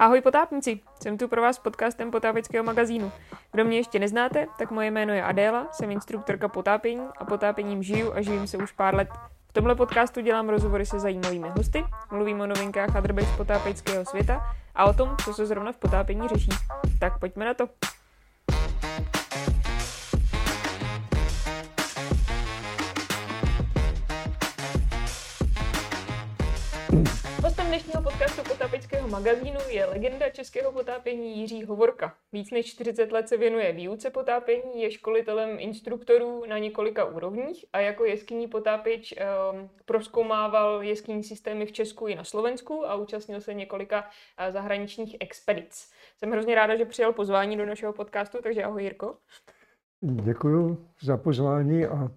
Ahoj potápníci, jsem tu pro vás s podcastem potápěckého magazínu. Kdo mě ještě neznáte, tak moje jméno je Adéla, jsem instruktorka potápění a potápěním žiju a živím se už pár let. V tomhle podcastu dělám rozhovory se zajímavými hosty, mluvím o novinkách a drbech z potápěckého světa a o tom, co se zrovna v potápění řeší. Tak pojďme na to. Podcastu Potápěčského magazínu je legenda českého potápění Jiří Hovorka. Víc než 40 let se věnuje výuce potápění, je školitelem instruktorů na několika úrovních a jako jeskyní potápěč um, proskoumával jeskyní systémy v Česku i na Slovensku a účastnil se několika uh, zahraničních expedic. Jsem hrozně ráda, že přijal pozvání do našeho podcastu, takže ahoj Jirko. Děkuji za pozvání a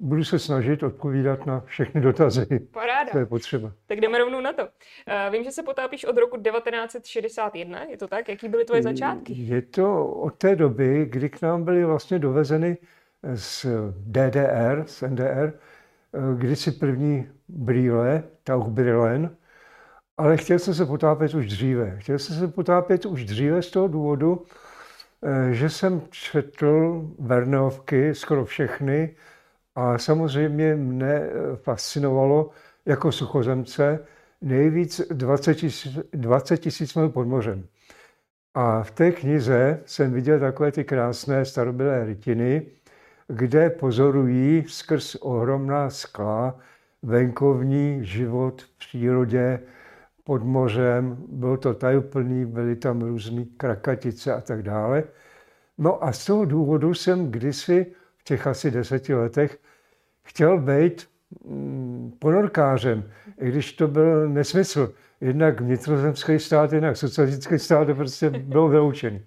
budu se snažit odpovídat na všechny dotazy, Paráda. co je potřeba. Tak jdeme rovnou na to. Uh, vím, že se potápíš od roku 1961, je to tak? Jaký byly tvoje začátky? Je to od té doby, kdy k nám byly vlastně dovezeny z DDR, z NDR, kdysi první brýle, Tauchbrillen, ale chtěl jsem se potápět už dříve. Chtěl jsem se potápět už dříve z toho důvodu, eh, že jsem četl Verneovky, skoro všechny, a samozřejmě mne fascinovalo jako suchozemce nejvíc 20 tisíc, 20 tisíc mil pod mořem. A v té knize jsem viděl takové ty krásné starobylé rytiny, kde pozorují skrz ohromná skla venkovní život v přírodě, pod mořem, byl to tajuplný, byly tam různé krakatice a tak dále. No a z toho důvodu jsem kdysi těch asi deseti letech chtěl být mm, ponorkářem, i když to byl nesmysl. Jednak vnitrozemský stát, jednak socialistický stát, to prostě bylo vyloučený.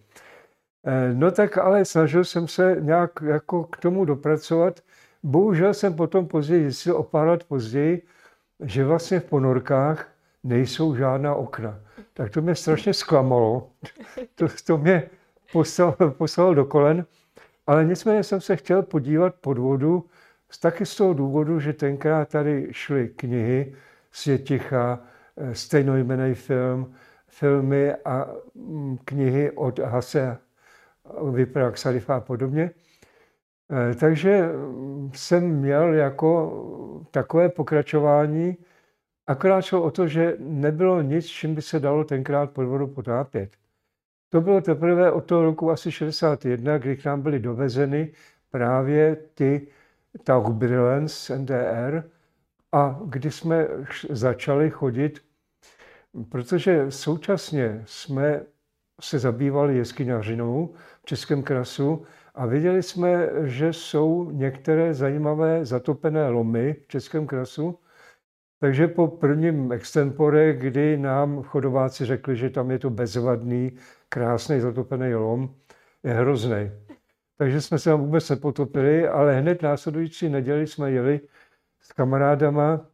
Eh, no tak ale snažil jsem se nějak jako k tomu dopracovat. Bohužel jsem potom později zjistil, o pár let později, že vlastně v ponorkách nejsou žádná okna. Tak to mě strašně zklamalo. To, to mě poslalo, poslalo do kolen. Ale nicméně jsem se chtěl podívat pod vodu, taky z toho důvodu, že tenkrát tady šly knihy Světicha, eh, stejnojmený film, filmy a mm, knihy od Hase, Vyprak Sarifa a podobně. Eh, takže mm, jsem měl jako takové pokračování, akorát šlo o to, že nebylo nic, čím by se dalo tenkrát pod vodu potápět. To bylo teprve od toho roku asi 61, kdy k nám byly dovezeny právě ty Tauchbrillen z NDR a kdy jsme začali chodit, protože současně jsme se zabývali jeskyňařinou v Českém krasu a viděli jsme, že jsou některé zajímavé zatopené lomy v Českém krasu. Takže po prvním extempore, kdy nám chodováci řekli, že tam je to bezvadný, krásný zatopený lom, je hrozný takže jsme se tam vůbec nepotopili, ale hned následující neděli jsme jeli s kamarádama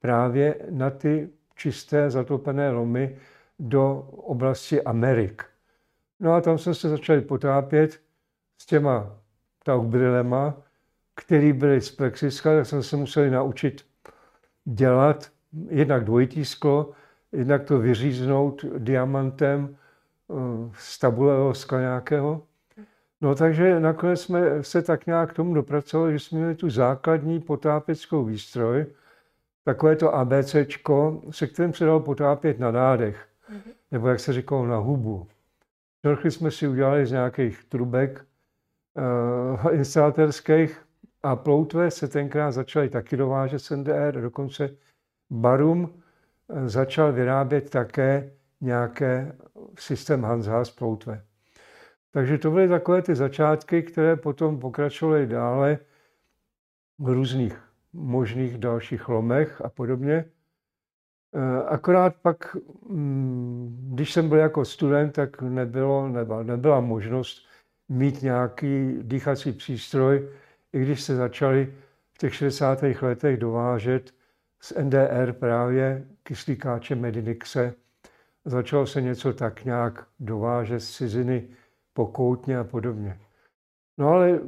právě na ty čisté zatopené lomy do oblasti Amerik. No a tam jsme se začali potápět s těma tauchbrilema, který byly z plexiska, tak jsme se museli naučit dělat jednak dvojitý sklo, jednak to vyříznout diamantem z tabulového skla nějakého. No takže nakonec jsme se tak nějak k tomu dopracovali, že jsme měli tu základní potápěckou výstroj, takové to ABCčko, se kterým se dalo potápět na nádech, mm-hmm. nebo jak se říkalo, na hubu. Trochu jsme si udělali z nějakých trubek uh, instalaterských a ploutve se tenkrát začaly taky dovážet z NDR, dokonce Barum eh, začal vyrábět také nějaké systém Hanshaus ploutve. Takže to byly takové ty začátky, které potom pokračovaly dále v různých možných dalších lomech a podobně. Eh, akorát pak, mm, když jsem byl jako student, tak nebylo, nebyla, nebyla možnost mít nějaký dýchací přístroj, i když se začaly v těch 60. letech dovážet z NDR právě kyslíkáče Medinixe. Začalo se něco tak nějak dovážet z ciziny, pokoutně a podobně. No ale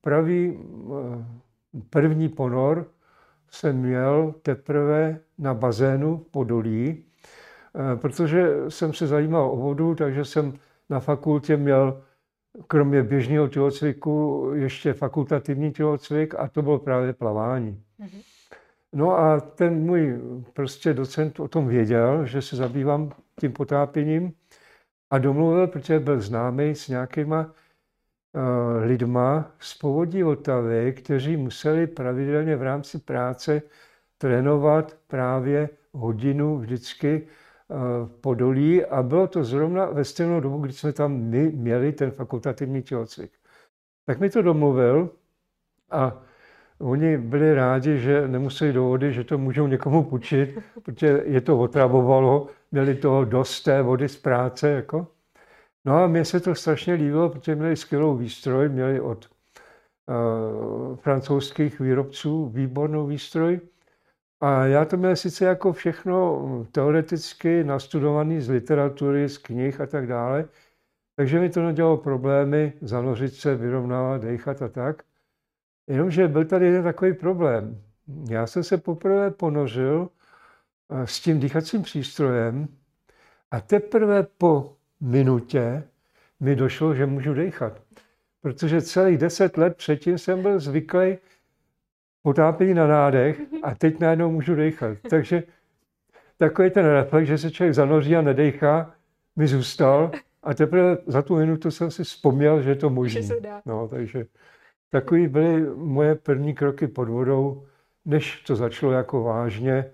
pravý eh, první ponor jsem měl teprve na bazénu Podolí, protože jsem se zajímal o vodu, takže jsem na fakultě měl kromě běžného tělocviku ještě fakultativní tělocvik a to bylo právě plavání. Mm-hmm. No a ten můj prostě docent o tom věděl, že se zabývám tím potápěním a domluvil, protože byl známý s nějakýma uh, lidma z povodí Otavy, kteří museli pravidelně v rámci práce trénovat právě hodinu vždycky v Podolí a bylo to zrovna ve stejnou dobu, kdy jsme tam my měli ten fakultativní tělocvik. Tak mi to domluvil a oni byli rádi, že nemuseli do vody, že to můžou někomu půjčit, protože je to otravovalo, měli toho dost té vody z práce. Jako. No a mně se to strašně líbilo, protože měli skvělou výstroj, měli od uh, francouzských výrobců výbornou výstroj. A já to měl sice jako všechno teoreticky nastudovaný z literatury, z knih a tak dále, takže mi to nedělalo problémy zanořit se, vyrovnávat, dechat a tak. Jenomže byl tady jeden takový problém. Já jsem se poprvé ponořil eh, s tím dýchacím přístrojem a teprve po minutě mi došlo, že můžu dechat. Protože celých deset let předtím jsem byl zvyklý potápění na nádech a teď najednou můžu dechat. Takže takový ten reflex, že se člověk zanoří a nedechá, mi zůstal a teprve za tu minutu jsem si vzpomněl, že je to možné. No, takže takový byly moje první kroky pod vodou, než to začalo jako vážně,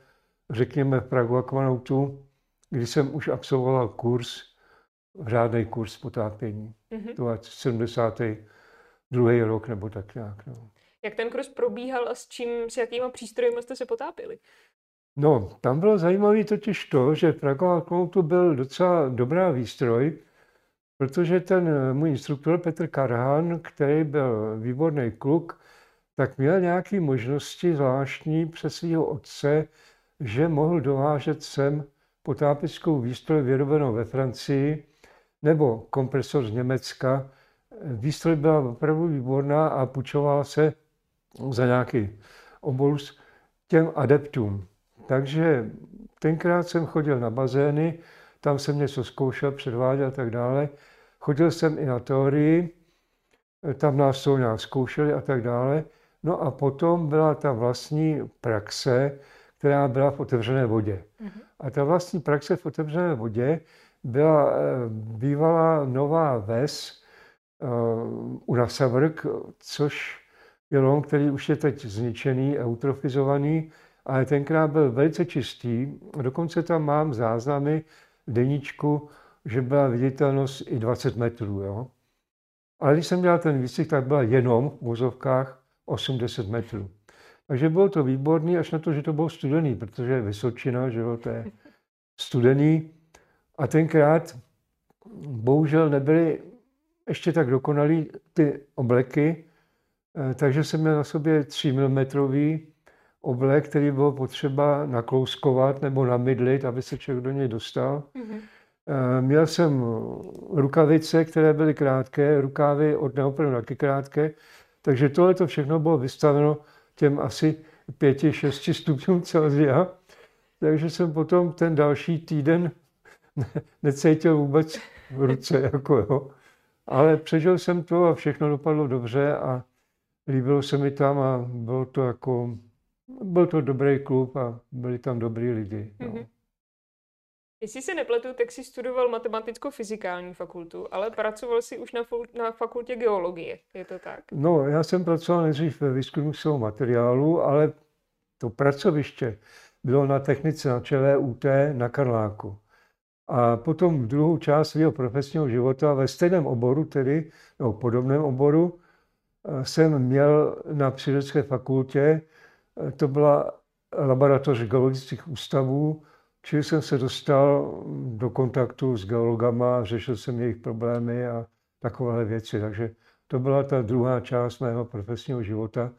řekněme v Pragu Aquanautu, kdy jsem už absolvoval kurz, řádný kurz potápění. Mm-hmm. To je 72. rok nebo tak nějak. No. Jak ten kurz probíhal a s čím, s jakýma přístroji jste se potápili? No, tam bylo zajímavé totiž to, že v Pragu to byl docela dobrá výstroj, protože ten můj instruktor Petr Karhan, který byl výborný kluk, tak měl nějaké možnosti zvláštní přes svého otce, že mohl dovážet sem potápeckou výstroj vyrobenou ve Francii nebo kompresor z Německa. Výstroj byla opravdu výborná a půjčovala se za nějaký obolus těm adeptům. Takže tenkrát jsem chodil na bazény, tam jsem něco zkoušel, předváděl a tak dále. Chodil jsem i na teorii, tam nás to nějak zkoušeli a tak dále. No a potom byla ta vlastní praxe, která byla v otevřené vodě. Mm-hmm. A ta vlastní praxe v otevřené vodě byla eh, bývalá nová ves uh, u Nasavrk, což Jelon, který už je teď zničený, eutrofizovaný, ale tenkrát byl velice čistý. Dokonce tam mám záznamy deníčku, že byla viditelnost i 20 metrů. Jo? Ale když jsem dělal ten výcvik, tak byla jenom v vozovkách 80 metrů. Takže bylo to výborný, až na to, že to bylo studený, protože Vysočina, že jo, to je studený. A tenkrát bohužel nebyly ještě tak dokonalý ty obleky, Eh, takže jsem měl na sobě 3 mm oblek, který bylo potřeba naklouskovat nebo namydlit, aby se člověk do něj dostal. Mm-hmm. Měl jsem rukavice, které byly krátké, rukávy od neoprenu taky krátké, takže tohle to všechno bylo vystaveno těm asi 5-6 stupňům Celsia. Takže jsem potom ten další týden necítil vůbec v ruce. Jako jo. Ale přežil jsem to a všechno dopadlo dobře a líbilo se mi tam a bylo to jako, byl to dobrý klub a byli tam dobrý lidi. No. Mm-hmm. Jestli se nepletu, tak si studoval matematicko-fyzikální fakultu, ale pracoval si už na, na fakultě geologie, je to tak? No, já jsem pracoval nejdřív ve výzkumu svého materiálu, ale to pracoviště bylo na technice na ČVUT na Karláku. A potom v druhou část svého profesního života ve stejném oboru, tedy, nebo podobném oboru, jsem měl na Přírodecké fakultě, to byla laboratoř geologických ústavů, čili jsem se dostal do kontaktu s geologama, řešil jsem jejich problémy a takové věci. Takže to byla ta druhá část mého profesního života.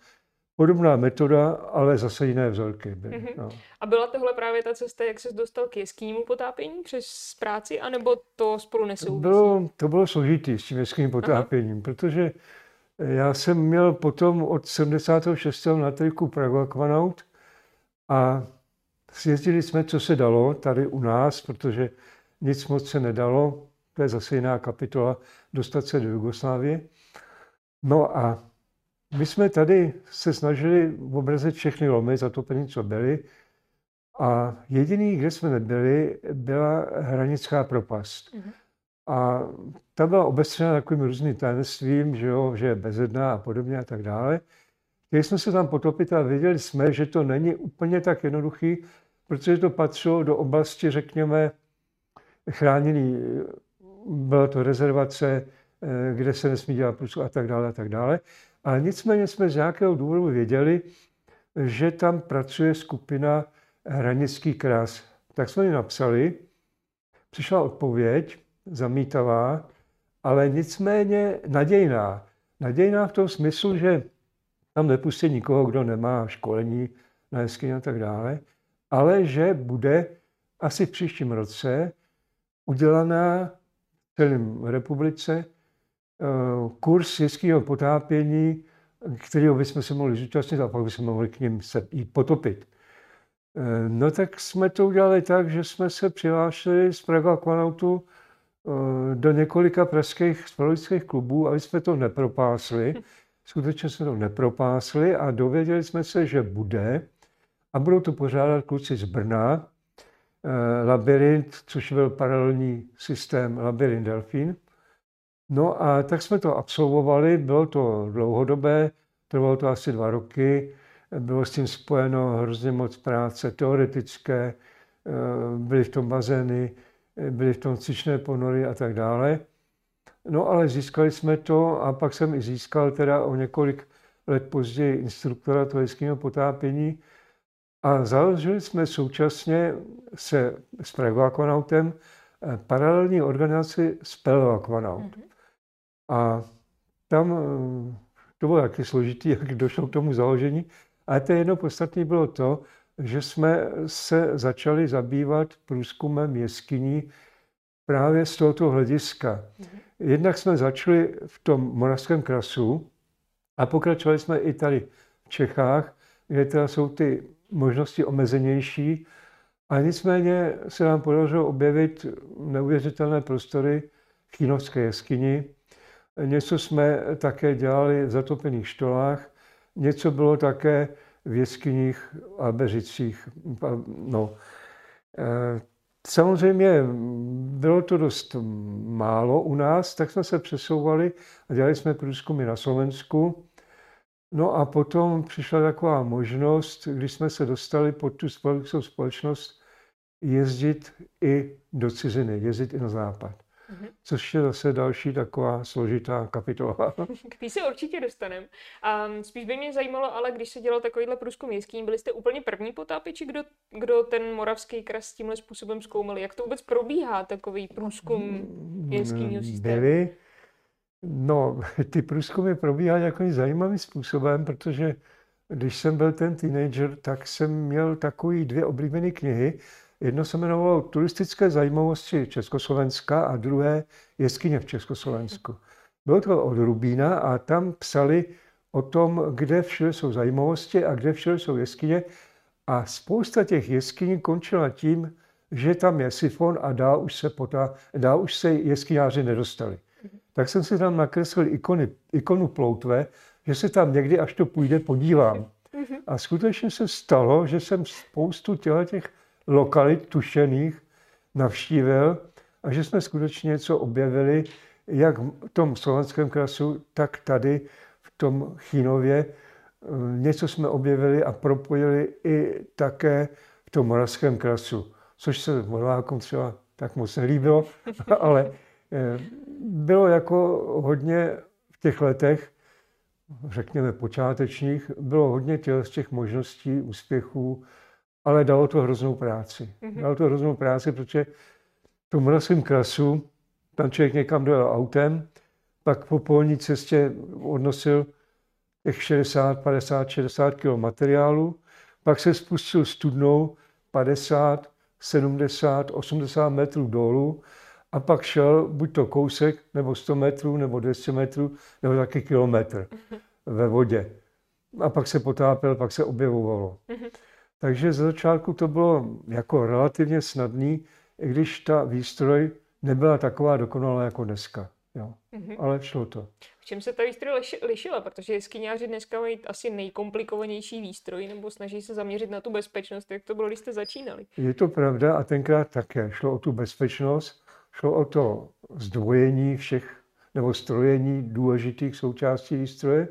Podobná metoda, ale zase jiné vzorky. Byly, mm-hmm. no. A byla tohle právě ta cesta, jak se dostal k jeskýmu potápění přes práci, anebo to spolu nesouvisí? Bylo, to bylo složitý s tím jeským potápěním, Aha. protože já jsem měl potom od 76. na triku Pragu Aquanaut a Sjezdili jsme, co se dalo tady u nás, protože nic moc se nedalo, to je zase jiná kapitola, dostat se do Jugoslávie. No a my jsme tady se snažili obrazit všechny lomy zatopený, co byly. A jediný, kde jsme nebyli, byla hranická propast. Mm-hmm. A ta byla obestřena takovým různým tajemstvím, že, jo, že je bezedná a podobně a tak dále. Když jsme se tam potopit a věděli jsme, že to není úplně tak jednoduchý, protože to patřilo do oblasti, řekněme, chráněný, byla to rezervace, eh, kde se nesmí dělat průzkum a tak dále a tak dále. Ale nicméně jsme z nějakého důvodu věděli, že tam pracuje skupina Hranický kras. Tak jsme ji napsali, přišla odpověď, zamítavá, ale nicméně nadějná. Nadějná v tom smyslu, že tam nepustí nikoho, kdo nemá školení na jeskyni a tak dále, ale že bude asi v příštím roce udělaná v celém republice eh, kurz jeského potápění, kterého bychom se mohli zúčastnit a pak bychom mohli k ním se jít potopit. Eh, no tak jsme to udělali tak, že jsme se přihlásili z Praga Aquanautu do několika pražských spolujíckých klubů, aby jsme to nepropásli. Skutečně jsme to nepropásli a dověděli jsme se, že bude. A budou to pořádat kluci z Brna, eh, Labyrint, což byl paralelní systém Labyrint Delfín. No a tak jsme to absolvovali, bylo to dlouhodobé, trvalo to asi dva roky, bylo s tím spojeno hrozně moc práce teoretické, eh, byly v tom bazény, byly v tom cvičné ponory a tak dále. No ale získali jsme to a pak jsem i získal teda o několik let později instruktora toho potápění a založili jsme současně se s Pragoaquanautem eh, paralelní organizaci Speleoaquanaut. Mm-hmm. A tam eh, to bylo taky složitý, jak došlo k tomu založení, ale to jedno podstatné bylo to, že jsme se začali zabývat průzkumem jeskyní právě z tohoto hlediska. Mm-hmm. Jednak jsme začali v tom Moravském krasu a pokračovali jsme i tady v Čechách, kde teda jsou ty možnosti omezenější. A nicméně se nám podařilo objevit neuvěřitelné prostory v Chínovské jeskyni. Něco jsme také dělali v zatopených štolách, něco bylo také v jeskyních a beřicích. No. E, samozřejmě bylo to dost málo u nás, tak jsme se přesouvali a dělali jsme průzkumy na Slovensku. No a potom přišla taková možnost, když jsme se dostali pod tu společnost, jezdit i do ciziny, jezdit i na západ. Mm-hmm. Což je zase další taková složitá kapitola. K té se určitě dostaneme. A spíš by mě zajímalo, ale když se dělal takovýhle průzkum jeskyní, byli jste úplně první potápěči, kdo, kdo ten moravský kras tímhle způsobem zkoumali? Jak to vůbec probíhá, takový průzkum mm, jeskyního systému? Byli. No, ty průzkumy probíhají jako zajímavým způsobem, protože když jsem byl ten teenager, tak jsem měl takový dvě oblíbené knihy. Jedno se jmenovalo Turistické zajímavosti Československa a druhé Jeskyně v Československu. Bylo to od Rubína a tam psali o tom, kde všude jsou zajímavosti a kde všude jsou jeskyně. A spousta těch jeskyní končila tím, že tam je sifon a dál už se, potá, dál už se jeskyňáři nedostali. Tak jsem si tam nakreslil ikony, ikonu ploutve, že se tam někdy, až to půjde, podívám. A skutečně se stalo, že jsem spoustu těch lokalit tušených navštívil a že jsme skutečně něco objevili, jak v tom slovenském krasu, tak tady v tom Chínově. Něco jsme objevili a propojili i také v tom moravském krasu, což se Moravákům třeba tak moc nelíbilo, ale eh, bylo jako hodně v těch letech, řekněme počátečních, bylo hodně těch, těch možností, úspěchů, ale dalo to hroznou práci. Mm-hmm. Dalo to hroznou práci, protože tom moravském krasu tam člověk někam dojel autem, pak po polní cestě odnosil těch 60, 50, 60 kg materiálu, pak se spustil studnou 50, 70, 80 metrů dolů a pak šel buď to kousek, nebo 100 metrů, nebo 200 metrů, nebo taky kilometr ve vodě. A pak se potápěl, pak se objevovalo. Takže z začátku to bylo jako relativně snadný, i když ta výstroj nebyla taková dokonalá jako dneska. Jo. Mm-hmm. Ale šlo to. V čem se ta výstroj lišila? Protože jeskyňáři dneska mají asi nejkomplikovanější výstroj, nebo snaží se zaměřit na tu bezpečnost. Jak to bylo, když jste začínali? Je to pravda a tenkrát také šlo o tu bezpečnost, šlo o to zdvojení všech nebo strojení důležitých součástí výstroje.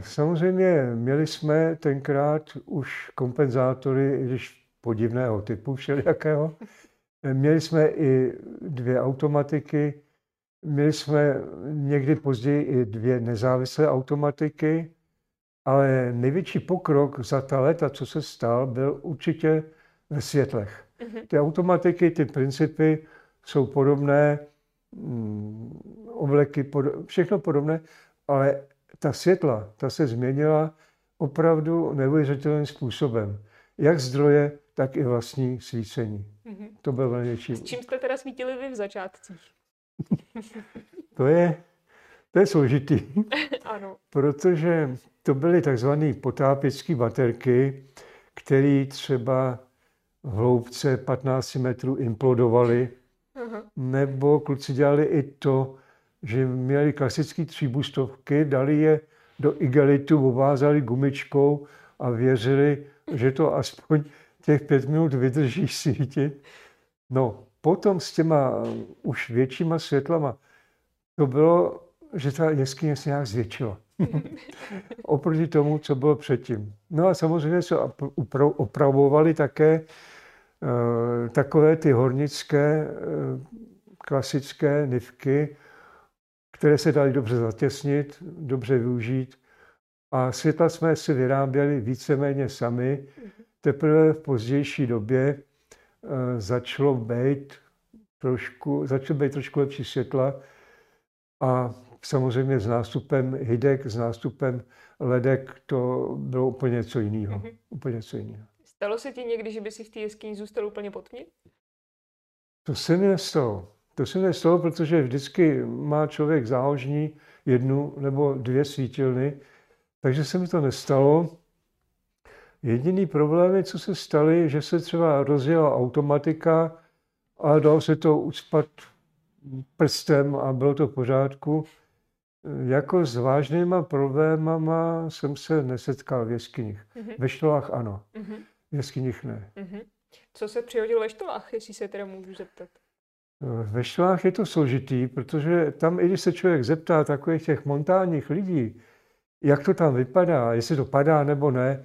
Samozřejmě měli jsme tenkrát už kompenzátory, i když podivného typu všelijakého. Měli jsme i dvě automatiky, měli jsme někdy později i dvě nezávislé automatiky, ale největší pokrok za ta léta, co se stal, byl určitě ve světlech. Mhm. Ty automatiky, ty principy jsou podobné, mm, obleky, všechno podobné, ale ta světla, ta se změnila opravdu neuvěřitelným způsobem. Jak zdroje, tak i vlastní svícení. Mm-hmm. To byl největší. S čím jste teda svítili vy v začátcích? to je, to je složitý. ano. Protože to byly takzvané potápěčské baterky, které třeba v hloubce 15 metrů implodovaly. Uh-huh. Nebo kluci dělali i to, že měli klasické tříbustovky, dali je do igelitu, obvázali gumičkou a věřili, že to aspoň těch pět minut vydrží svítit. No, potom s těma už většíma světlama, to bylo, že ta jeskyně se nějak zvětšila. Oproti tomu, co bylo předtím. No a samozřejmě se opravovali také uh, takové ty hornické uh, klasické nivky, které se daly dobře zatěsnit, dobře využít. A světla jsme si vyráběli víceméně sami. Teprve v pozdější době uh, začalo být trošku, začalo být trošku lepší světla a samozřejmě s nástupem hydek, s nástupem ledek, to bylo úplně něco jiného. Mm-hmm. Úplně něco jiného. Stalo se ti někdy, že by si v té jeskyni zůstal úplně pod tmě? To se mi nestalo. To se mi nestalo, protože vždycky má člověk záložní jednu nebo dvě svítilny, takže se mi to nestalo. Jediný problém, co se staly, že se třeba rozjela automatika a dalo se to ucpat prstem a bylo to v pořádku. Jako s vážnýma problémama jsem se nesetkal v jeskyních. Mm-hmm. Ve štolách ano, mm-hmm. v jeskyních ne. Mm-hmm. Co se přihodilo ve štolách, jestli se teda můžu zeptat? Ve štolách je to složitý, protože tam, i když se člověk zeptá takových těch montánních lidí, jak to tam vypadá, jestli to padá nebo ne,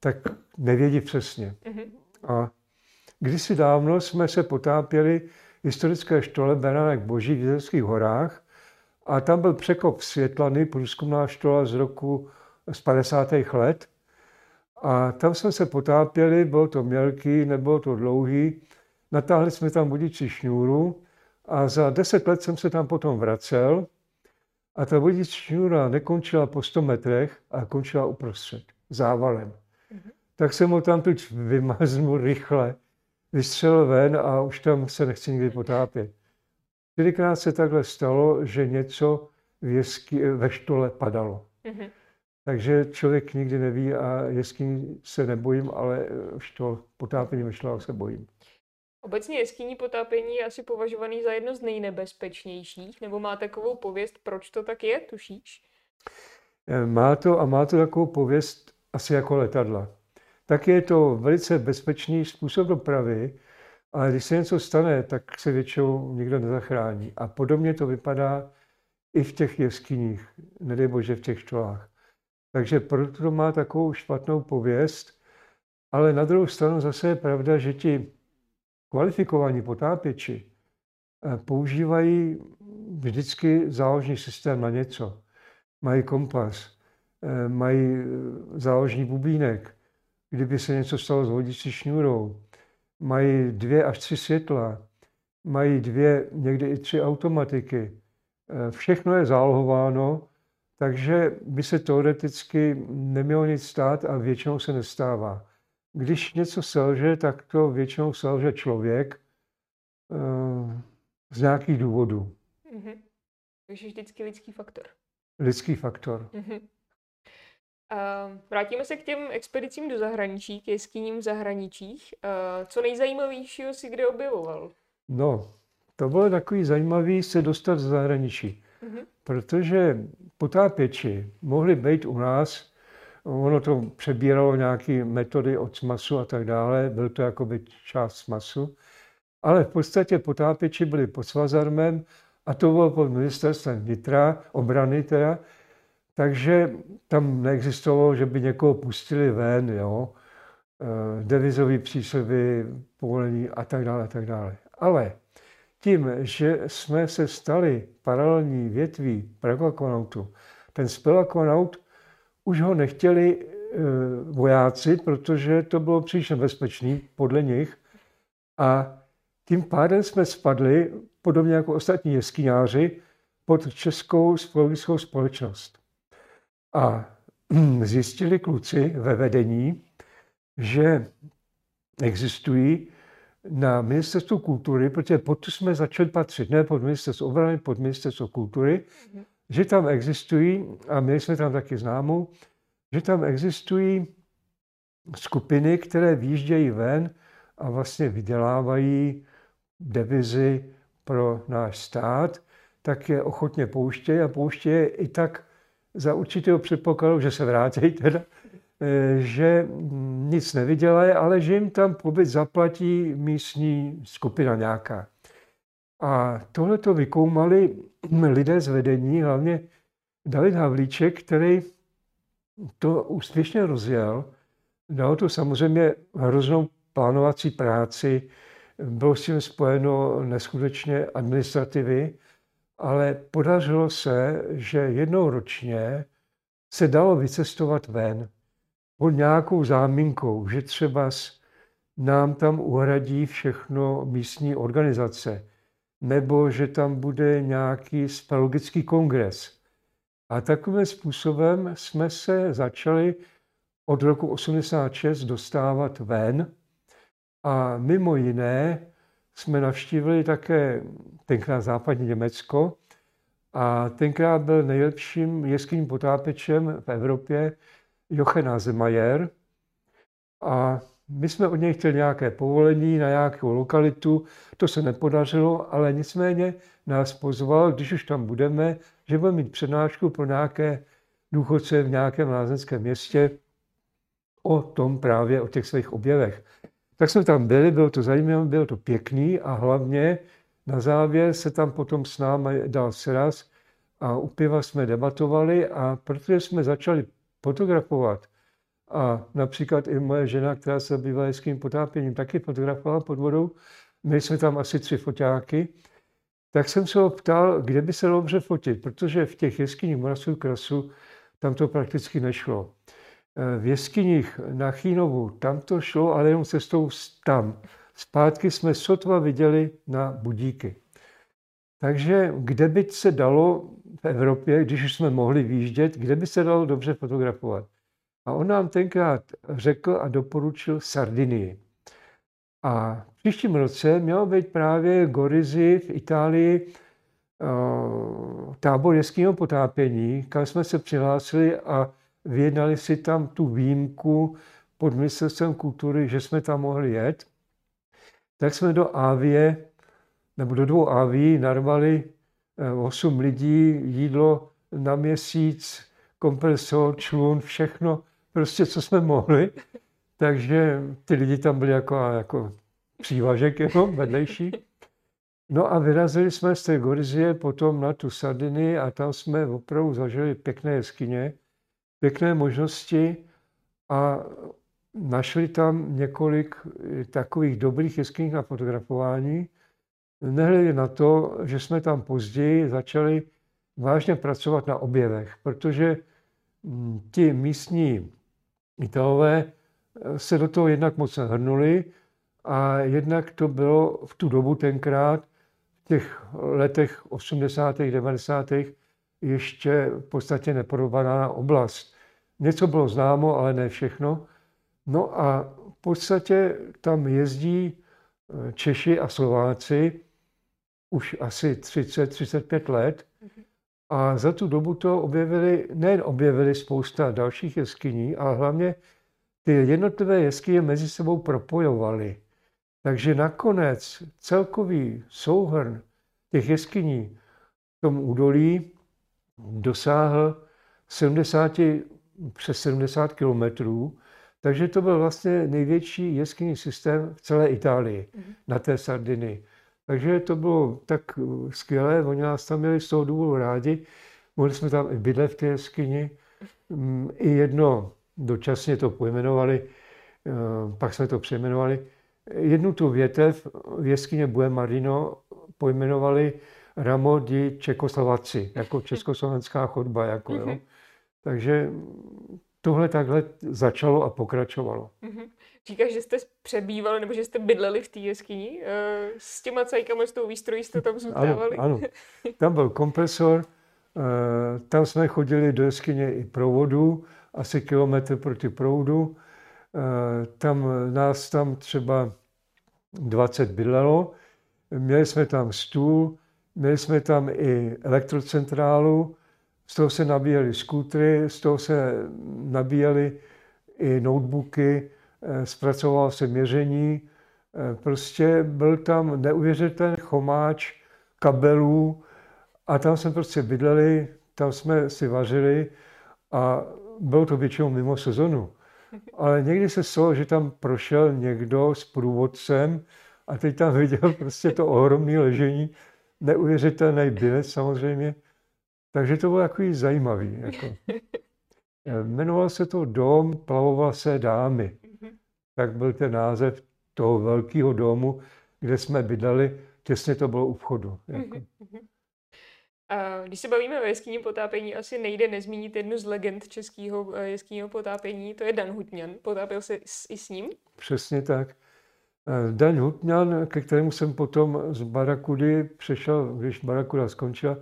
tak nevědí přesně. Mm-hmm. A kdysi dávno jsme se potápěli v historické štole Beránek Boží v Jizerských horách a tam byl překop Světlany, průzkumná štola z roku z 50. let. A tam jsme se potápěli, bylo to mělký, nebylo to dlouhý. Natáhli jsme tam vodiči šňůru a za deset let jsem se tam potom vracel a ta vodič šňůra nekončila po 100 metrech, a končila uprostřed, závalem. Mm-hmm. Tak jsem ho tam teď vymaznul rychle, vystřelil ven a už tam se nechci nikdy potápět. Čtyřikrát se takhle stalo, že něco v jesky, ve štole padalo. Mm-hmm. Takže člověk nikdy neví a jeskyní se nebojím, ale štol, potápění ve štolách se bojím. Obecně jeskyní potápění je asi považovaný za jedno z nejnebezpečnějších, nebo má takovou pověst, proč to tak je, tušíš? Eh, má to a má to takovou pověst asi jako letadla. Tak je to velice bezpečný způsob dopravy, ale když se něco stane, tak se většinou nikdo nezachrání. A podobně to vypadá i v těch jeskyních, nedej bože v těch štolách. Takže proto to má takovou špatnou pověst, ale na druhou stranu zase je pravda, že ti kvalifikovaní potápěči eh, používají vždycky záložní systém na něco. Mají kompas, eh, mají eh, záložní bubínek, kdyby se něco stalo s vodicí šňůrou. Mají dvě až tři světla, mají dvě, někdy i tři automatiky. Všechno je zálohováno, takže by se teoreticky nemělo nic stát a většinou se nestává. Když něco selže, tak to většinou selže člověk uh, z nějakých důvodů. Mm-hmm. Takže vždycky lidský faktor. Lidský faktor. Mm-hmm. A vrátíme se k těm expedicím do zahraničí, k jeskyním v zahraničích. A co nejzajímavějšího si kde objevoval? No, to bylo takový zajímavý se dostat z zahraničí, mm-hmm. protože potápěči mohli být u nás, ono to přebíralo nějaké metody od smasu a tak dále, byl to jako by část smasu, ale v podstatě potápěči byli pod svazarmem a to bylo pod ministerstvem vnitra, obrany teda, takže tam neexistovalo, že by někoho pustili ven, jo, eh, devizový přísliby, povolení a tak dále, a tak dále. Ale tím, že jsme se stali paralelní větví pragoakonautu, ten spelakonaut už ho nechtěli eh, vojáci, protože to bylo příliš nebezpečný podle nich. A tím pádem jsme spadli, podobně jako ostatní jeskyňáři, pod Českou spolkovou společnost. A zjistili kluci ve vedení, že existují na ministerstvu kultury, protože pod jsme začali patřit, ne pod ministerstvo obrany, pod ministerstvo kultury, mm-hmm. Že tam existují, a my jsme tam taky známou, že tam existují skupiny, které výjíždějí ven a vlastně vydělávají devizi pro náš stát, tak je ochotně pouštějí a pouštějí i tak za určitého předpokladu, že se vrátí teda, eh, že nic nevydělají, ale že jim tam pobyt zaplatí místní skupina nějaká. A tohle to vykoumali lidé z vedení, hlavně David Havlíček, který to úspěšně rozjel. Dalo to samozřejmě hroznou plánovací práci, bylo s tím spojeno neskutečně administrativy, ale podařilo se, že jednou ročně se dalo vycestovat ven pod nějakou záminkou, že třeba nám tam uhradí všechno místní organizace, nebo že tam bude nějaký speleologický kongres. A takovým způsobem jsme se začali od roku 86 dostávat ven. A mimo jiné jsme navštívili také tenkrát západní Německo. A tenkrát byl nejlepším jeskyním potápečem v Evropě Jochen Azemajer a my jsme od něj chtěli nějaké povolení na nějakou lokalitu, to se nepodařilo, ale nicméně nás pozval, když už tam budeme, že budeme mít přednášku pro nějaké důchodce v nějakém lázeňském městě o tom právě, o těch svých objevech. Tak jsme tam byli, bylo to zajímavé, bylo to pěkný a hlavně na závěr se tam potom s námi dal sraz a u piva jsme debatovali a protože jsme začali fotografovat a například i moje žena, která se bývá jeským potápěním, taky fotografovala pod vodou, měli jsme tam asi tři foťáky, tak jsem se ho ptal, kde by se dobře fotit, protože v těch jeskyních Moravského krasu tam to prakticky nešlo. V jeskyních na Chínovu tam to šlo, ale jenom cestou tam. Zpátky jsme sotva viděli na budíky. Takže kde by se dalo v Evropě, když už jsme mohli výjíždět, kde by se dalo dobře fotografovat? A on nám tenkrát řekl a doporučil Sardinii. A v příštím roce mělo být právě Gorizi v Itálii tábor jeského potápění, kam jsme se přihlásili a vyjednali si tam tu výjimku pod ministerstvem kultury, že jsme tam mohli jet. Tak jsme do Avie, nebo do dvou Aví narvali 8 lidí, jídlo na měsíc, kompresor, člun, všechno, prostě co jsme mohli. Takže ty lidi tam byli jako, jako přívažek jenom vedlejší. No a vyrazili jsme z té Gorizie potom na tu Sardiny a tam jsme opravdu zažili pěkné jeskyně, pěkné možnosti a našli tam několik takových dobrých jeskyní na fotografování. Nehledě na to, že jsme tam později začali vážně pracovat na objevech, protože mm, ti místní Italové se do toho jednak moc nehrnuli a jednak to bylo v tu dobu tenkrát, v těch letech 80. 90. ještě v podstatě nepodobná oblast. Něco bylo známo, ale ne všechno. No a v podstatě tam jezdí eh, Češi a Slováci už asi 30-35 let A za tu dobu to objevili, nejen objevili spousta dalších jeskyní, ale hlavně ty jednotlivé jeskyně mezi sebou propojovaly. Takže nakonec celkový souhrn těch jeskyní v tom údolí dosáhl 70, přes 70 kilometrů, takže to byl vlastně největší jeskyní systém v celé Itálii, mm. na té Sardiny. Takže to bylo tak skvělé, oni nás tam měli z toho důvodu rádi, mohli jsme tam i bydlet v té jeskyni. Mm, I jedno dočasně to pojmenovali, eh, pak jsme to přejmenovali. Jednu tu větev v jeskyně Marino pojmenovali Ramo di Čekoslovaci, jako československá chodba. Jako, jo. Mhm. Takže tohle takhle začalo a pokračovalo. Mhm. Říkáš, že jste přebývali nebo že jste bydleli v té jeskyni. Eh, s těma cajkama, s tou výstrojí jste tam zůstávali? Ano, ano. Tam byl kompresor, eh, tam jsme chodili do jeskyně i provodu, asi kilometr proti proudu. Eh, tam nás tam třeba 20 bydlelo. Měli jsme tam stůl, měli jsme tam i elektrocentrálu, z toho se nabíjely skútry, z toho se nabíjely i notebooky, eh, zpracovalo se měření. Eh, prostě byl tam neuvěřitelný chomáč kabelů a tam jsme prostě bydleli, tam jsme si vařili a bylo to většinou mimo sezonu. Ale někdy se stalo, že tam prošel někdo s průvodcem a teď tam viděl prostě to ohromné ležení, neuvěřitelný bylec samozřejmě. Takže to bylo takový zajímavý. Jako. Jmenoval se to Dom se dámy. Tak byl ten název toho velkého domu, kde jsme bydleli. Těsně to bylo u vchodu. Jako. A když se bavíme o jeskyni potápění, asi nejde nezmínit jednu z legend českého eh, jeskyního potápění, to je Dan Hutňan. Potápěl se i s ním? Přesně tak. Eh, Dan Hutňan, ke kterému jsem potom z Barakudy přešel, když Barakuda skončila,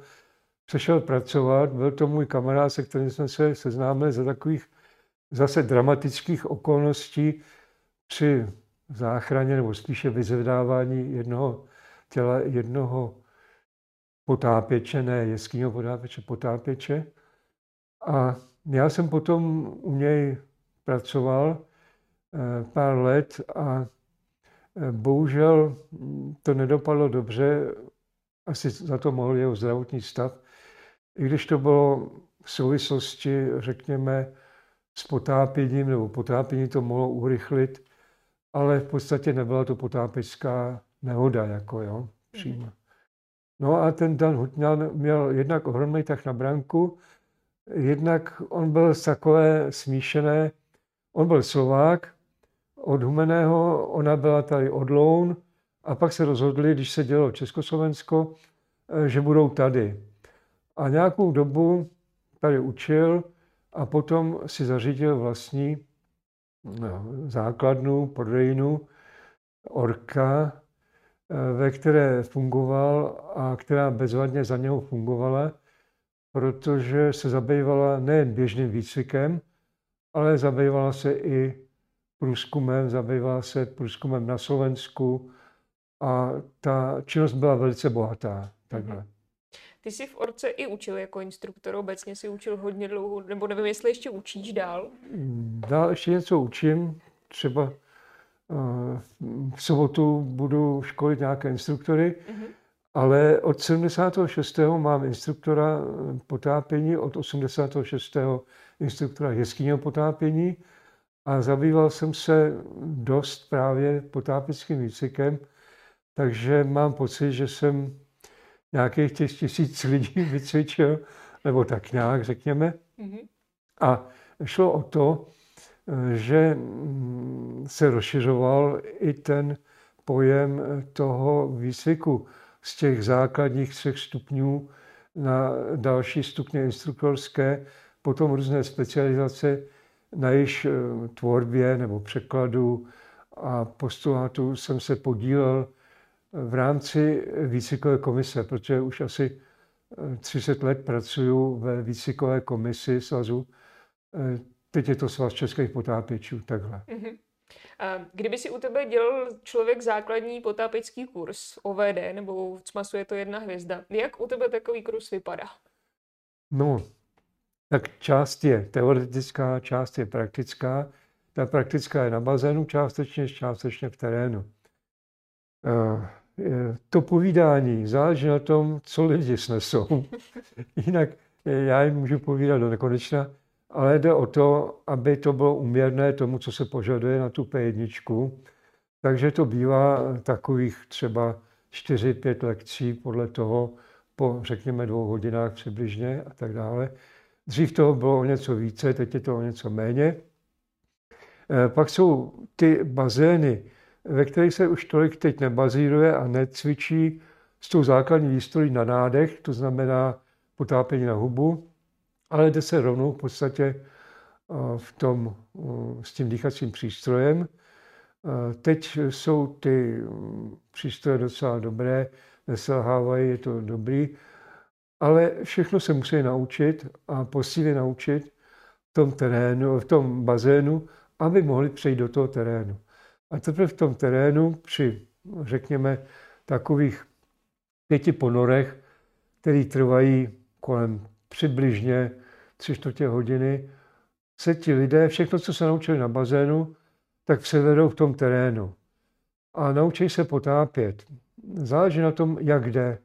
přešel pracovat. Byl to můj kamarád, se kterým jsme se seznámili za takových zase dramatických okolností při záchraně nebo spíše vyzvedávání jednoho těla jednoho potápěče, ne jeskyního potápěče, potápěče. A já jsem potom u něj pracoval eh, pár let a eh, bohužel to nedopadlo dobře, asi za to mohl jeho zdravotní stav, i když to bylo v souvislosti, řekněme, s potápěním, nebo potápění to mohlo urychlit, ale v podstatě nebyla to potápecká nehoda, jako jo, přímo. No a ten Dan Hutňan měl jednak ohromný tak na branku, jednak on byl z takové smíšené, on byl Slovák, od Humeného, ona byla tady od Loun a pak se rozhodli, když se dělo Československo, eh, že budou tady. A nějakou dobu tady učil a potom si zařídil vlastní no, základnu, prodejnu Orka, Eh, ve které fungoval a která bezvadně za něho fungovala, protože se zabývala nejen běžným výcvikem, ale zabývala se i průzkumem, zabývala se průzkumem na Slovensku a ta činnost byla velice bohatá. Takhle. Ty jsi v Orce i učil jako instruktor, obecně si učil hodně dlouho, nebo nevím, jestli ještě učíš dál? Dál ještě něco učím, třeba v sobotu budu školit nějaké instruktory, mm-hmm. ale od 76. mám instruktora potápění, od 86. instruktora jeskyního potápění a zabýval jsem se dost právě potápěckým výcvikem, takže mám pocit, že jsem nějakých těch tisíc lidí vycvičil, nebo tak nějak řekněme. Mm-hmm. A šlo o to, že mm, se rozšiřoval i ten pojem toho výcviku z těch základních třech stupňů na další stupně instruktorské, potom různé specializace na jejich eh, tvorbě nebo překladu a postulátu jsem se podílel v rámci výcvikové komise, protože už asi 30 eh, let pracuji ve výcvikové komisi svazu eh, Teď je to svaz českých potápěčů, takhle. A kdyby si u tebe dělal člověk základní potápěcký kurz OVD, nebo v CMASu je to jedna hvězda, jak u tebe takový kurz vypadá? No, tak část je teoretická, část je praktická. Ta praktická je na bazénu částečně, částečně v terénu. To povídání záleží na tom, co lidi snesou. Jinak já jim můžu povídat do nekonečna, ale jde o to, aby to bylo uměrné tomu, co se požaduje na tu P1. Takže to bývá takových třeba 4-5 lekcí podle toho, po řekněme dvou hodinách přibližně a tak dále. Dřív toho bylo o něco více, teď je to o něco méně. Eh, pak jsou ty bazény, ve kterých se už tolik teď nebazíruje a necvičí s tou základní výstrojí na nádech, to znamená potápění na hubu, ale jde se rovnou v podstatě eh, v tom, eh, s tím dýchacím přístrojem. Teď jsou ty mm, přístroje docela dobré, neselhávají, je to dobrý, ale všechno se musí naučit a posílit naučit v tom terénu, v tom bazénu, aby mohli přejít do toho terénu. A teprve v tom terénu při, řekněme, takových pěti ponorech, které trvají kolem přibližně tři čtvrtě hodiny, se ti lidé, všechno, co se naučili na bazénu, tak převedou v tom terénu. A naučí se potápět. Záleží na tom, jak jde.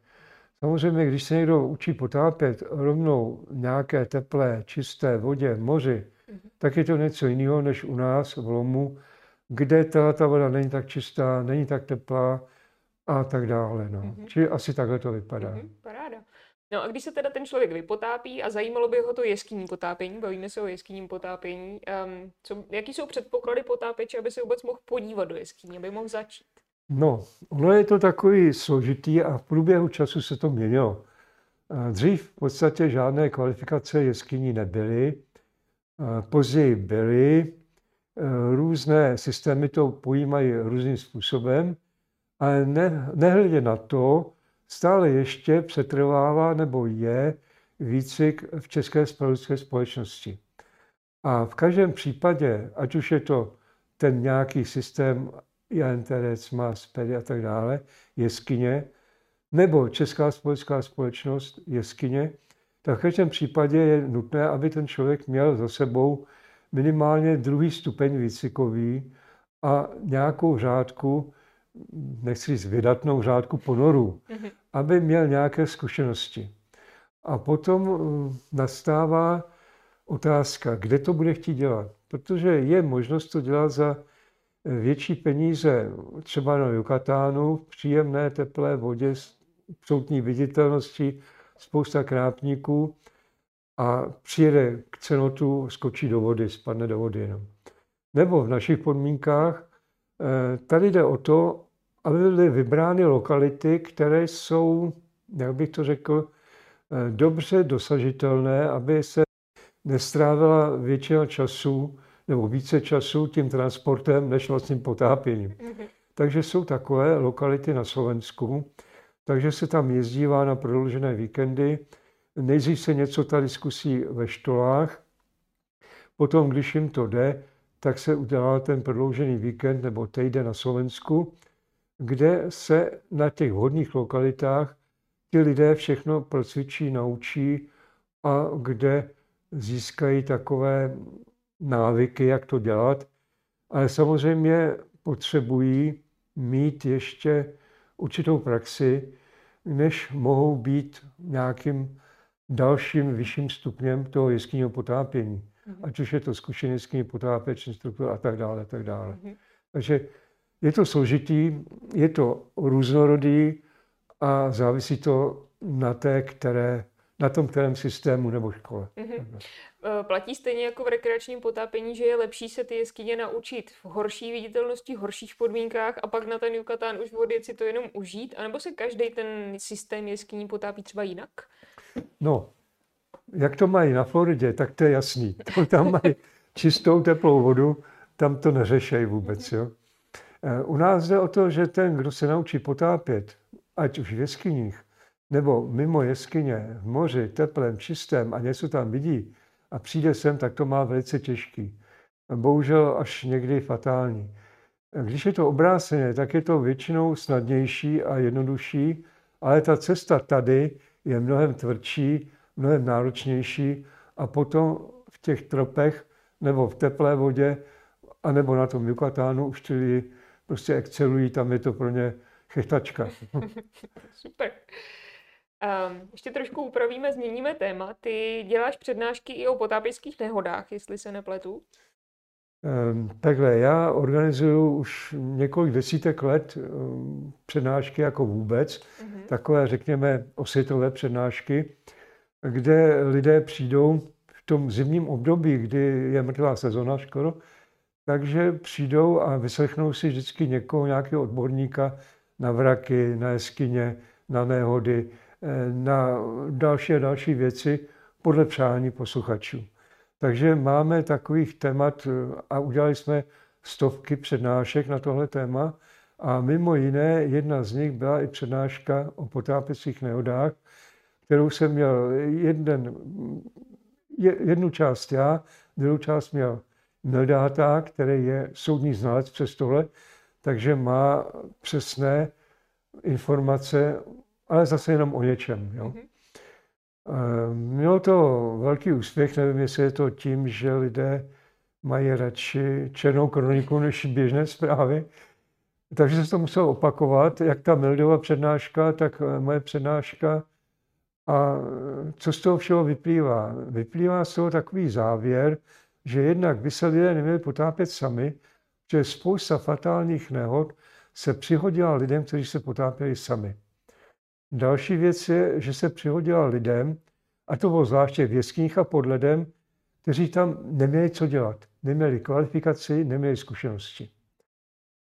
Samozřejmě, když se někdo učí potápět rovnou nějaké teplé, čisté vodě, moři, mm-hmm. tak je to něco jiného než u nás v Lomu, kde ta, ta voda není tak čistá, není tak teplá a tak dále. No. Mm-hmm. Čili asi takhle to vypadá. Mm-hmm. Paráda. No a když se teda ten člověk vypotápí a zajímalo by ho to jeskyní potápění, bavíme se o jeskyním potápění, um, co, jaký jsou předpoklady potápěče, aby se vůbec mohl podívat do jeskyní, aby mohl začít? No, ono je to takový složitý a v průběhu času se to měnilo. Dřív v podstatě žádné kvalifikace jeskyní nebyly, později byly, různé systémy to pojímají různým způsobem, ale ne, nehledě na to, stále ještě přetrvává nebo je výcvik v České spravodlivé společnosti. A v každém případě, ať už je to ten nějaký systém Jan Terec, Mas, Pedy a tak dále, jeskyně, nebo Česká společenská společnost jeskyně, tak v každém případě je nutné, aby ten člověk měl za sebou minimálně druhý stupeň výcvikový a nějakou řádku, nechci říct vydatnou řádku ponorů, mm-hmm. aby měl nějaké zkušenosti. A potom eh, nastává otázka, kde to bude chtít dělat. Protože je možnost to dělat za větší peníze třeba na Yucatánu, v příjemné teplé vodě s absolutní viditelností, spousta krápníků a přijede k cenotu, skočí do vody, spadne do vody jenom. Nebo v našich podmínkách eh, tady jde o to, aby byly vybrány lokality, které jsou, jak bych to řekl, eh, dobře dosažitelné, aby se nestrávila většina času nebo více času tím transportem než vlastním potápěním. Mm-hmm. Takže jsou takové lokality na Slovensku, takže se tam jezdívá na prodloužené víkendy. Nejdřív se něco tady zkusí ve štolách, potom, když jim to jde, tak se udělá ten prodloužený víkend nebo týden na Slovensku, kde se na těch vhodných lokalitách ti lidé všechno procvičí, naučí a kde získají takové návyky, jak to dělat, ale samozřejmě potřebují mít ještě určitou praxi, než mohou být nějakým dalším vyšším stupněm toho jeskyního potápění. Mm-hmm. Ať už je to zkušený jeskyní potápěč, instruktor a tak dále, a tak dále. Mm-hmm. Takže je to složitý, je to různorodý a závisí to na té, které, na tom kterém systému nebo škole. Mm-hmm. Platí stejně jako v rekreačním potápění, že je lepší se ty jeskyně naučit v horší viditelnosti, horších podmínkách a pak na ten Yucatán už odjet si to jenom užít? A nebo se každý ten systém jeskyní potápí třeba jinak? No, jak to mají na Floridě, tak to je jasný. Tam mají čistou teplou vodu, tam to neřešejí vůbec. Jo? Eh, u nás jde o to, že ten, kdo se naučí potápět, ať už v jeskyních, nebo mimo jeskyně, v moři, teplém, čistém a něco tam vidí, a přijde sem, tak to má velice těžký. Bohužel až někdy fatální. Když je to obráceně, tak je to většinou snadnější a jednodušší, ale ta cesta tady je mnohem tvrdší, mnohem náročnější a potom v těch tropech nebo v teplé vodě anebo na tom Yucatánu už lidi prostě excelují, tam je to pro ně chechtačka. Super. Um, ještě trošku upravíme, změníme téma. Ty děláš přednášky i o potápěčských nehodách, jestli se nepletu? Um, takhle, já organizuju už několik desítek let um, přednášky jako vůbec, uh-huh. takové, řekněme, osvětové přednášky, kde lidé přijdou v tom zimním období, kdy je mrtvá sezona skoro, takže přijdou a vyslechnou si vždycky někoho, nějakého odborníka na vraky, na jeskyně, na nehody, eh, na další a další věci podle přání posluchačů. Takže máme takových témat eh, a udělali jsme stovky přednášek na tohle téma a mimo jiné jedna z nich byla i přednáška o potápěcích nehodách, kterou jsem měl jeden, jednu část já, druhou část měl Mildáta, který je soudní znalec přes tohle, takže má přesné informace, ale zase jenom o něčem. Jo. Mm-hmm. Mělo to velký úspěch, nevím, jestli je to tím, že lidé mají radši černou kroniku než běžné zprávy. Takže se to muselo opakovat, jak ta Mildova přednáška, tak eh, moje přednáška. A co z toho všeho vyplývá? Vyplývá z toho takový závěr, že jednak by se lidé neměli potápět sami, že spousta fatálních nehod se přihodila lidem, kteří se potápěli sami. Další věc je, že se přihodila lidem, a to bylo zvláště v jeskyních a pod ledem, kteří tam neměli co dělat. Neměli kvalifikaci, neměli zkušenosti.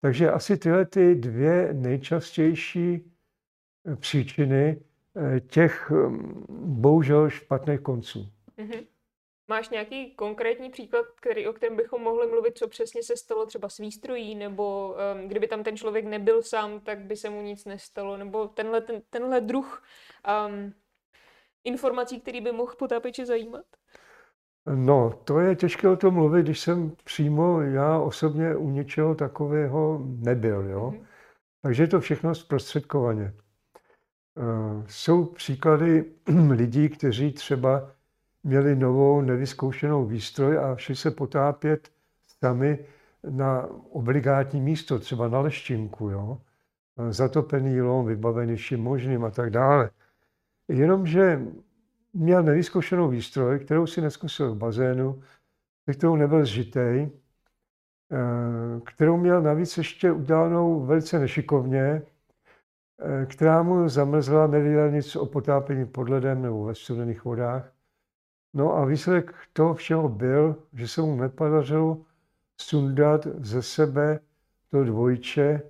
Takže asi tyhle ty dvě nejčastější příčiny eh, těch hm, bohužel špatných konců. Mm-hmm. Máš nějaký konkrétní příklad, který, o kterém bychom mohli mluvit, co přesně se stalo třeba s výstrojí, nebo um, kdyby tam ten člověk nebyl sám, tak by se mu nic nestalo, nebo tenhle, ten, tenhle druh um, informací, který by mohl potápěče zajímat? No, to je těžké o tom mluvit, když jsem přímo já osobně u něčeho takového nebyl. Jo? Mm-hmm. Takže je to všechno zprostředkovaně. Uh, jsou příklady lidí, kteří třeba měli novou nevyzkoušenou výstroj a šli se potápět sami na obligátní místo, třeba na leštinku, jo? zatopený jílom, vybavený vším možným a tak dále. Jenomže měl nevyzkoušenou výstroj, kterou si neskusil v bazénu, se kterou nebyl zžitej, eh, kterou měl navíc ještě udělanou velice nešikovně, eh, která mu zamrzla, nevěděl nic o potápění pod ledem nebo ve studených vodách. No a výsledek toho všeho byl, že se mu nepodařilo sundat ze sebe to dvojče,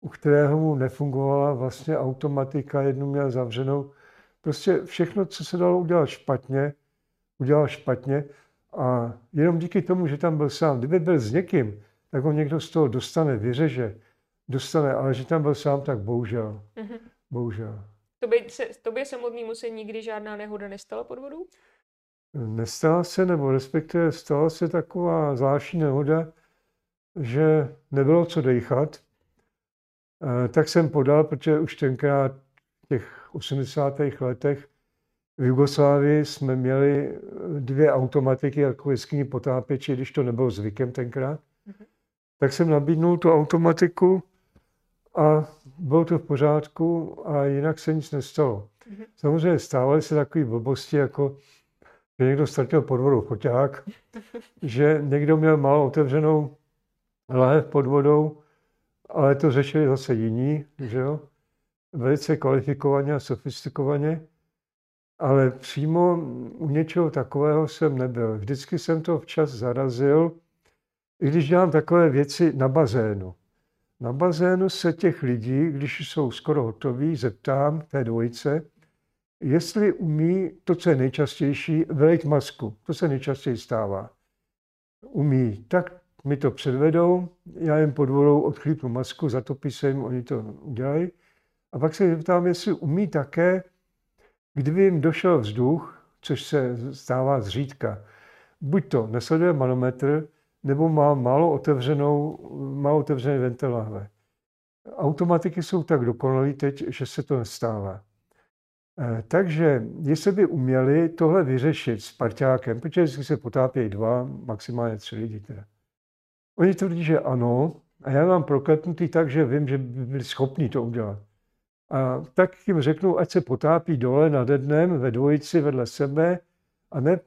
u kterého mu nefungovala vlastně automatika, jednu měl zavřenou. Prostě všechno, co se dalo udělat špatně, udělal špatně a jenom díky tomu, že tam byl sám. Kdyby byl s někým, tak ho někdo z toho dostane, vyřeže, dostane, ale že tam byl sám, tak bohužel. Mm-hmm. Bohužel. Tobě se, tobě samotnému se nikdy žádná nehoda nestala pod vodou? Nestala se, nebo respektive stala se taková zvláštní nehoda, že nebylo co dechat. Eh, tak jsem podal, protože už tenkrát v těch 80. letech v Jugoslávii jsme měli dvě automatiky jako jeskyní potápěči, když to nebylo zvykem tenkrát. Mm-hmm. Tak jsem nabídnul tu automatiku a bylo to v pořádku a jinak se nic nestalo. Mm-hmm. Samozřejmě stávaly se takové blbosti, jako že někdo ztratil pod vodou foťák, že někdo měl málo otevřenou lahev pod vodou, ale to řešili zase jiní, že jo? velice kvalifikovaně a sofistikovaně, ale přímo u něčeho takového jsem nebyl. Vždycky jsem to včas zarazil, i když dělám takové věci na bazénu. Na bazénu se těch lidí, když jsou skoro hotoví, zeptám té dvojice, jestli umí to, co je nejčastější, vylejt masku. To se nejčastěji stává. Umí, tak mi to předvedou, já jim pod vodou odchlípnu masku, zatopí se jim, oni to udělají. A pak se zeptám, jestli umí také, kdyby jim došel vzduch, což se stává zřídka. Buď to nesleduje manometr, nebo má málo otevřenou, málo otevřené ventiláře. Automatiky jsou tak dokonalé teď, že se to nestává. Eh, takže jestli by uměli tohle vyřešit s parťákem, protože se potápějí dva, maximálně tři lidi teda. Oni tvrdí, že ano, a já mám prokletnutý tak, že vím, že by byli schopni to udělat. A tak jim řeknu, ať se potápí dole nad dnem ve dvojici vedle sebe a ne,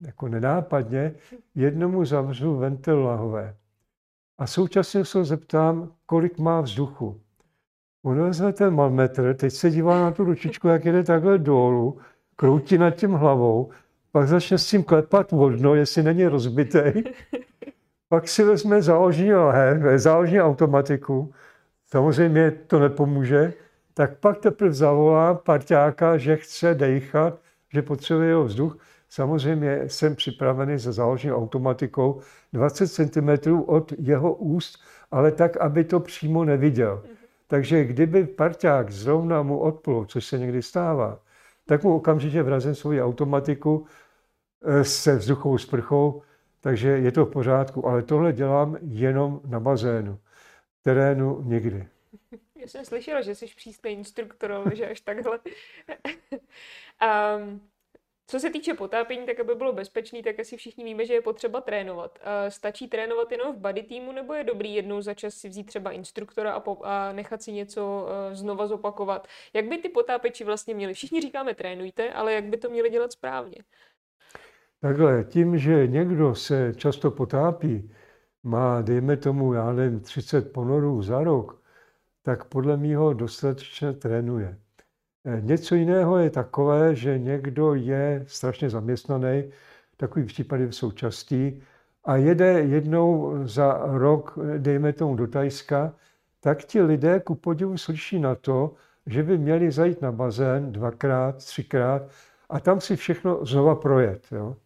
jako nenápadně jednomu zavřu ventil lahové. A současně se zeptám, kolik má vzduchu. On vezme ten malmetr, teď se dívá na tu ručičku, jak jde takhle dolů, kroutí nad tím hlavou, pak začne s tím klepat vodno, jestli není rozbitý. Pak si vezme záložní lahev, záložní automatiku, samozřejmě to nepomůže, tak pak teprve zavolá parťáka, že chce dejchat, že potřebuje jeho vzduch. Samozřejmě jsem připravený se záložní automatikou 20 cm od jeho úst, ale tak, aby to přímo neviděl. Takže kdyby parťák zrovna mu odplul, což se někdy stává, tak mu okamžitě vrazím svoji automatiku eh, se vzduchovou sprchou, takže je to v pořádku. Ale tohle dělám jenom na bazénu. Terénu nikdy. Já jsem slyšela, že jsi přísný instruktor, ale že až takhle. um, co se týče potápění, tak aby bylo bezpečný, tak asi všichni víme, že je potřeba trénovat. Stačí trénovat jenom v body týmu, nebo je dobrý jednou za čas si vzít třeba instruktora a, po, a nechat si něco uh, znova zopakovat? Jak by ty potápeči vlastně měli? Všichni říkáme trénujte, ale jak by to měli dělat správně? Takhle, tím, že někdo se často potápí, má, dejme tomu, já nevím, 30 ponorů za rok, tak podle mého dostatečně trénuje. Eh, něco jiného je takové, že někdo je strašně zaměstnaný, takový případy jsou častý, a jede jednou za rok, dejme tomu do Tajska, tak ti lidé ku podivu slyší na to, že by měli zajít na bazén dvakrát, třikrát a tam si všechno znova projet. Jo?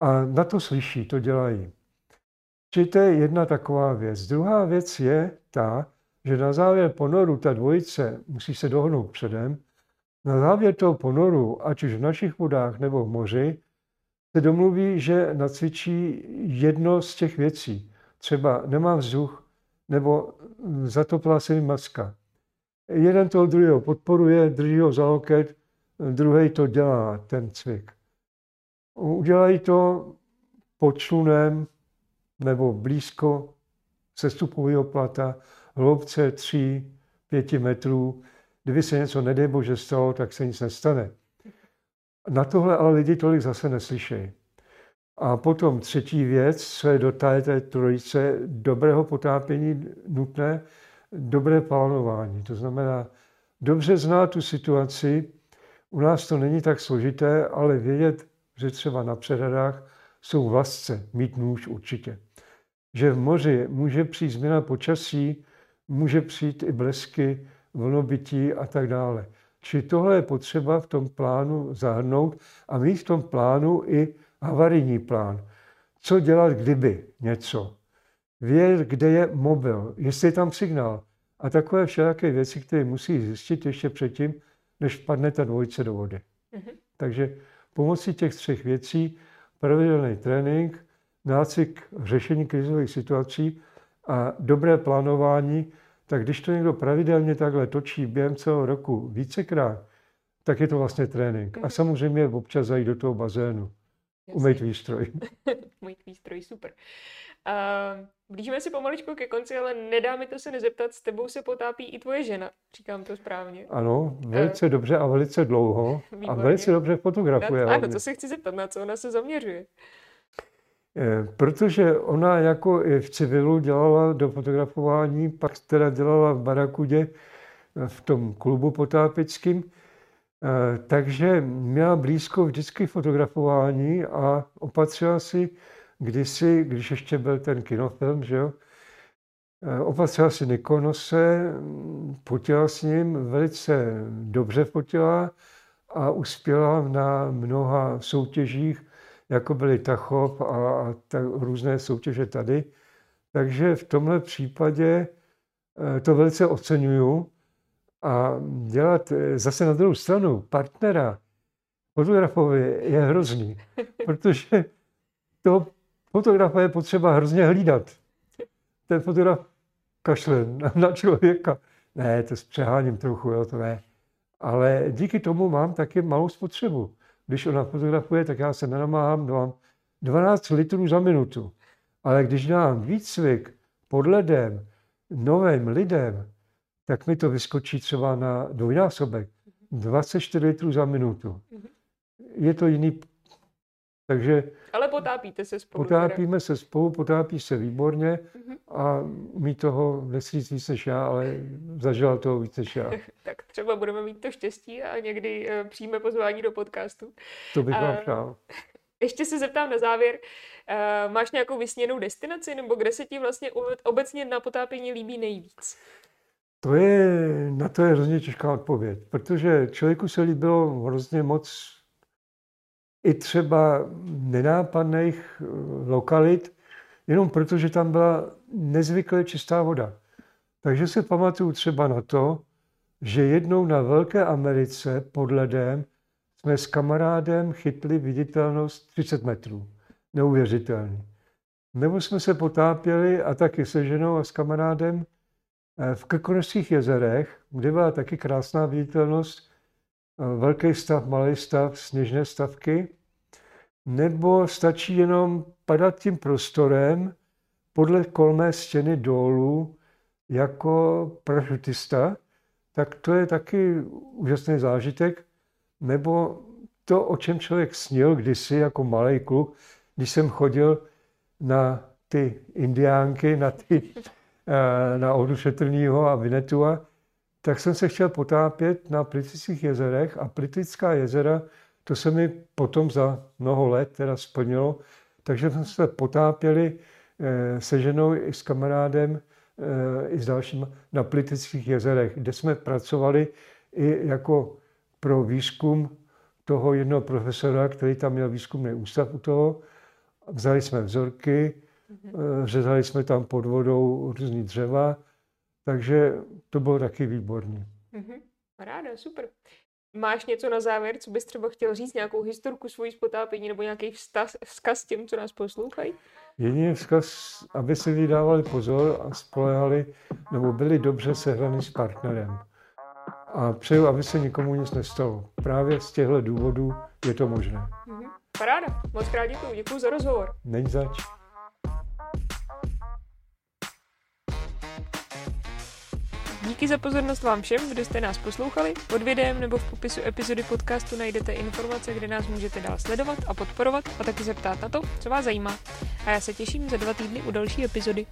A na to slyší, to dělají. Čili to je jedna taková věc. Druhá věc je ta, že na závěr ponoru ta dvojice musí se dohnout předem. Na závěr toho ponoru, ať už v našich vodách nebo v moři, se domluví, že nacvičí jedno z těch věcí. Třeba nemá vzduch, nebo zatopla se mi maska. Jeden toho druhého podporuje, drží ho za loket, druhý to dělá, ten cvik. Udělají to pod člunem nebo blízko sestupového plata, hloubce 3, 5 metrů. Kdyby se něco, nedej bože, stalo, tak se nic nestane. Na tohle ale lidi tolik zase neslyšejí. A potom třetí věc, co je do té trojice dobrého potápění nutné, dobré plánování. To znamená, dobře znát tu situaci, u nás to není tak složité, ale vědět, že třeba na přehradách jsou vlasce, mít nůž určitě. Že v moři může přijít změna počasí, může přijít i blesky, vlnobytí a tak dále. Čili tohle je potřeba v tom plánu zahrnout a mít v tom plánu i havarijní plán. Co dělat, kdyby něco. Vědět, kde je mobil, jestli je tam signál. A takové všelijaké věci, které musí zjistit ještě předtím, než padne ta dvojice do vody. Mm-hmm. Takže pomocí těch třech věcí, pravidelný trénink, nácvik řešení krizových situací a dobré plánování, tak když to někdo pravidelně takhle točí během celého roku vícekrát, tak je to vlastně trénink. A mhm. samozřejmě občas zajít do toho bazénu. Umejt výstroj. Umejt výstroj, super. Uh, blížíme se pomaličku ke konci, ale nedá mi to se nezeptat, s tebou se potápí i tvoje žena. Říkám to správně. Ano, velice uh, dobře a velice dlouho. Výborně. A velice dobře fotografuje. Na, ano, to se chci zeptat, na co ona se zaměřuje. Eh, protože ona jako i v civilu dělala do fotografování, pak teda dělala v Barakudě, eh, v tom klubu potápickým, eh, takže měla blízko vždycky fotografování a opatřila si kdysi, když ještě byl ten kinofilm, že jo, opatřila si Nikonose, fotila s ním, velice dobře fotila a uspěla na mnoha soutěžích, jako byly Tachov a, a ta, různé soutěže tady. Takže v tomhle případě eh, to velice oceňuju. A dělat eh, zase na druhou stranu partnera fotografovi je hrozný, protože toho fotografa je potřeba hrozně hlídat. Ten fotograf kašle na člověka. Ne, to přeháním trochu, jo, to ne. Ale díky tomu mám taky malou spotřebu. Když ona fotografuje, tak já se nenamáhám, mám 12 litrů za minutu. Ale když dám výcvik pod ledem, novým lidem, tak mi to vyskočí třeba na dvojnásobek. 24 litrů za minutu. Je to jiný. Takže Ale potápíte se spolu. potápíme se spolu, potápí se výborně a mít toho nesříct víc než já, ale zažila toho víc než já. Tak třeba budeme mít to štěstí a někdy uh, přijme pozvání do podcastu. To bych vám A- přál. Ještě se zeptám na závěr. Uh, máš nějakou vysněnou destinaci, nebo kde se ti vlastně obe- obecně na potápění líbí nejvíc? To je, na to je hrozně těžká odpověď, protože člověku se líbilo hrozně moc i třeba nenápadných eh, lokalit, jenom protože tam byla nezvykle čistá voda. Takže se pamatuju třeba na to, že jednou na Velké Americe pod ledem jsme s kamarádem chytli viditelnost 30 metrů. Neuvěřitelný. Nebo jsme se potápěli a taky se ženou a s kamarádem eh, v Krkonožských jezerech, kde byla taky krásná viditelnost, velký stav, malý stav, sněžné stavky, nebo stačí jenom padat tím prostorem podle kolmé stěny dolů jako parašutista, tak to je taky úžasný zážitek. Nebo to, o čem člověk snil kdysi jako malý kluk, když jsem chodil na ty indiánky, na, ty, eh, na Oudu Šetrnýho a Vinetua, tak jsem se chtěl potápět na Plitvických jezerech a Plitvická jezera, to se mi potom za mnoho let teda splnilo, takže jsme se potápěli eh, se ženou i s kamarádem eh, i s dalšími na Plitvických jezerech, kde jsme pracovali i jako pro výzkum toho jednoho profesora, který tam měl výzkumný ústav u toho. Vzali jsme vzorky, eh, řezali jsme tam pod vodou různý dřeva, takže to bylo taky výborné. Mhm. Ráda, super. Máš něco na závěr, co bys třeba chtěl říct, nějakou historku svojí z potápění nebo nějaký vztaz, vzkaz těm, co nás poslouchají? Jediný vzkaz, aby si vydávali pozor a spolehali, nebo byli dobře sehraní s partnerem. A přeju, aby se nikomu nic nestalo. Právě z těchto důvodů je to možné. Mhm. Paráda, moc krát děkuji, děkuji za rozhovor. Není zač. Díky za pozornost vám všem, kdo jste nás poslouchali. Pod videem nebo v popisu epizody podcastu najdete informace, kde nás můžete dál sledovat a podporovat a taky se ptát na to, co vás zajímá. A já se těším za dva týdny u další epizody.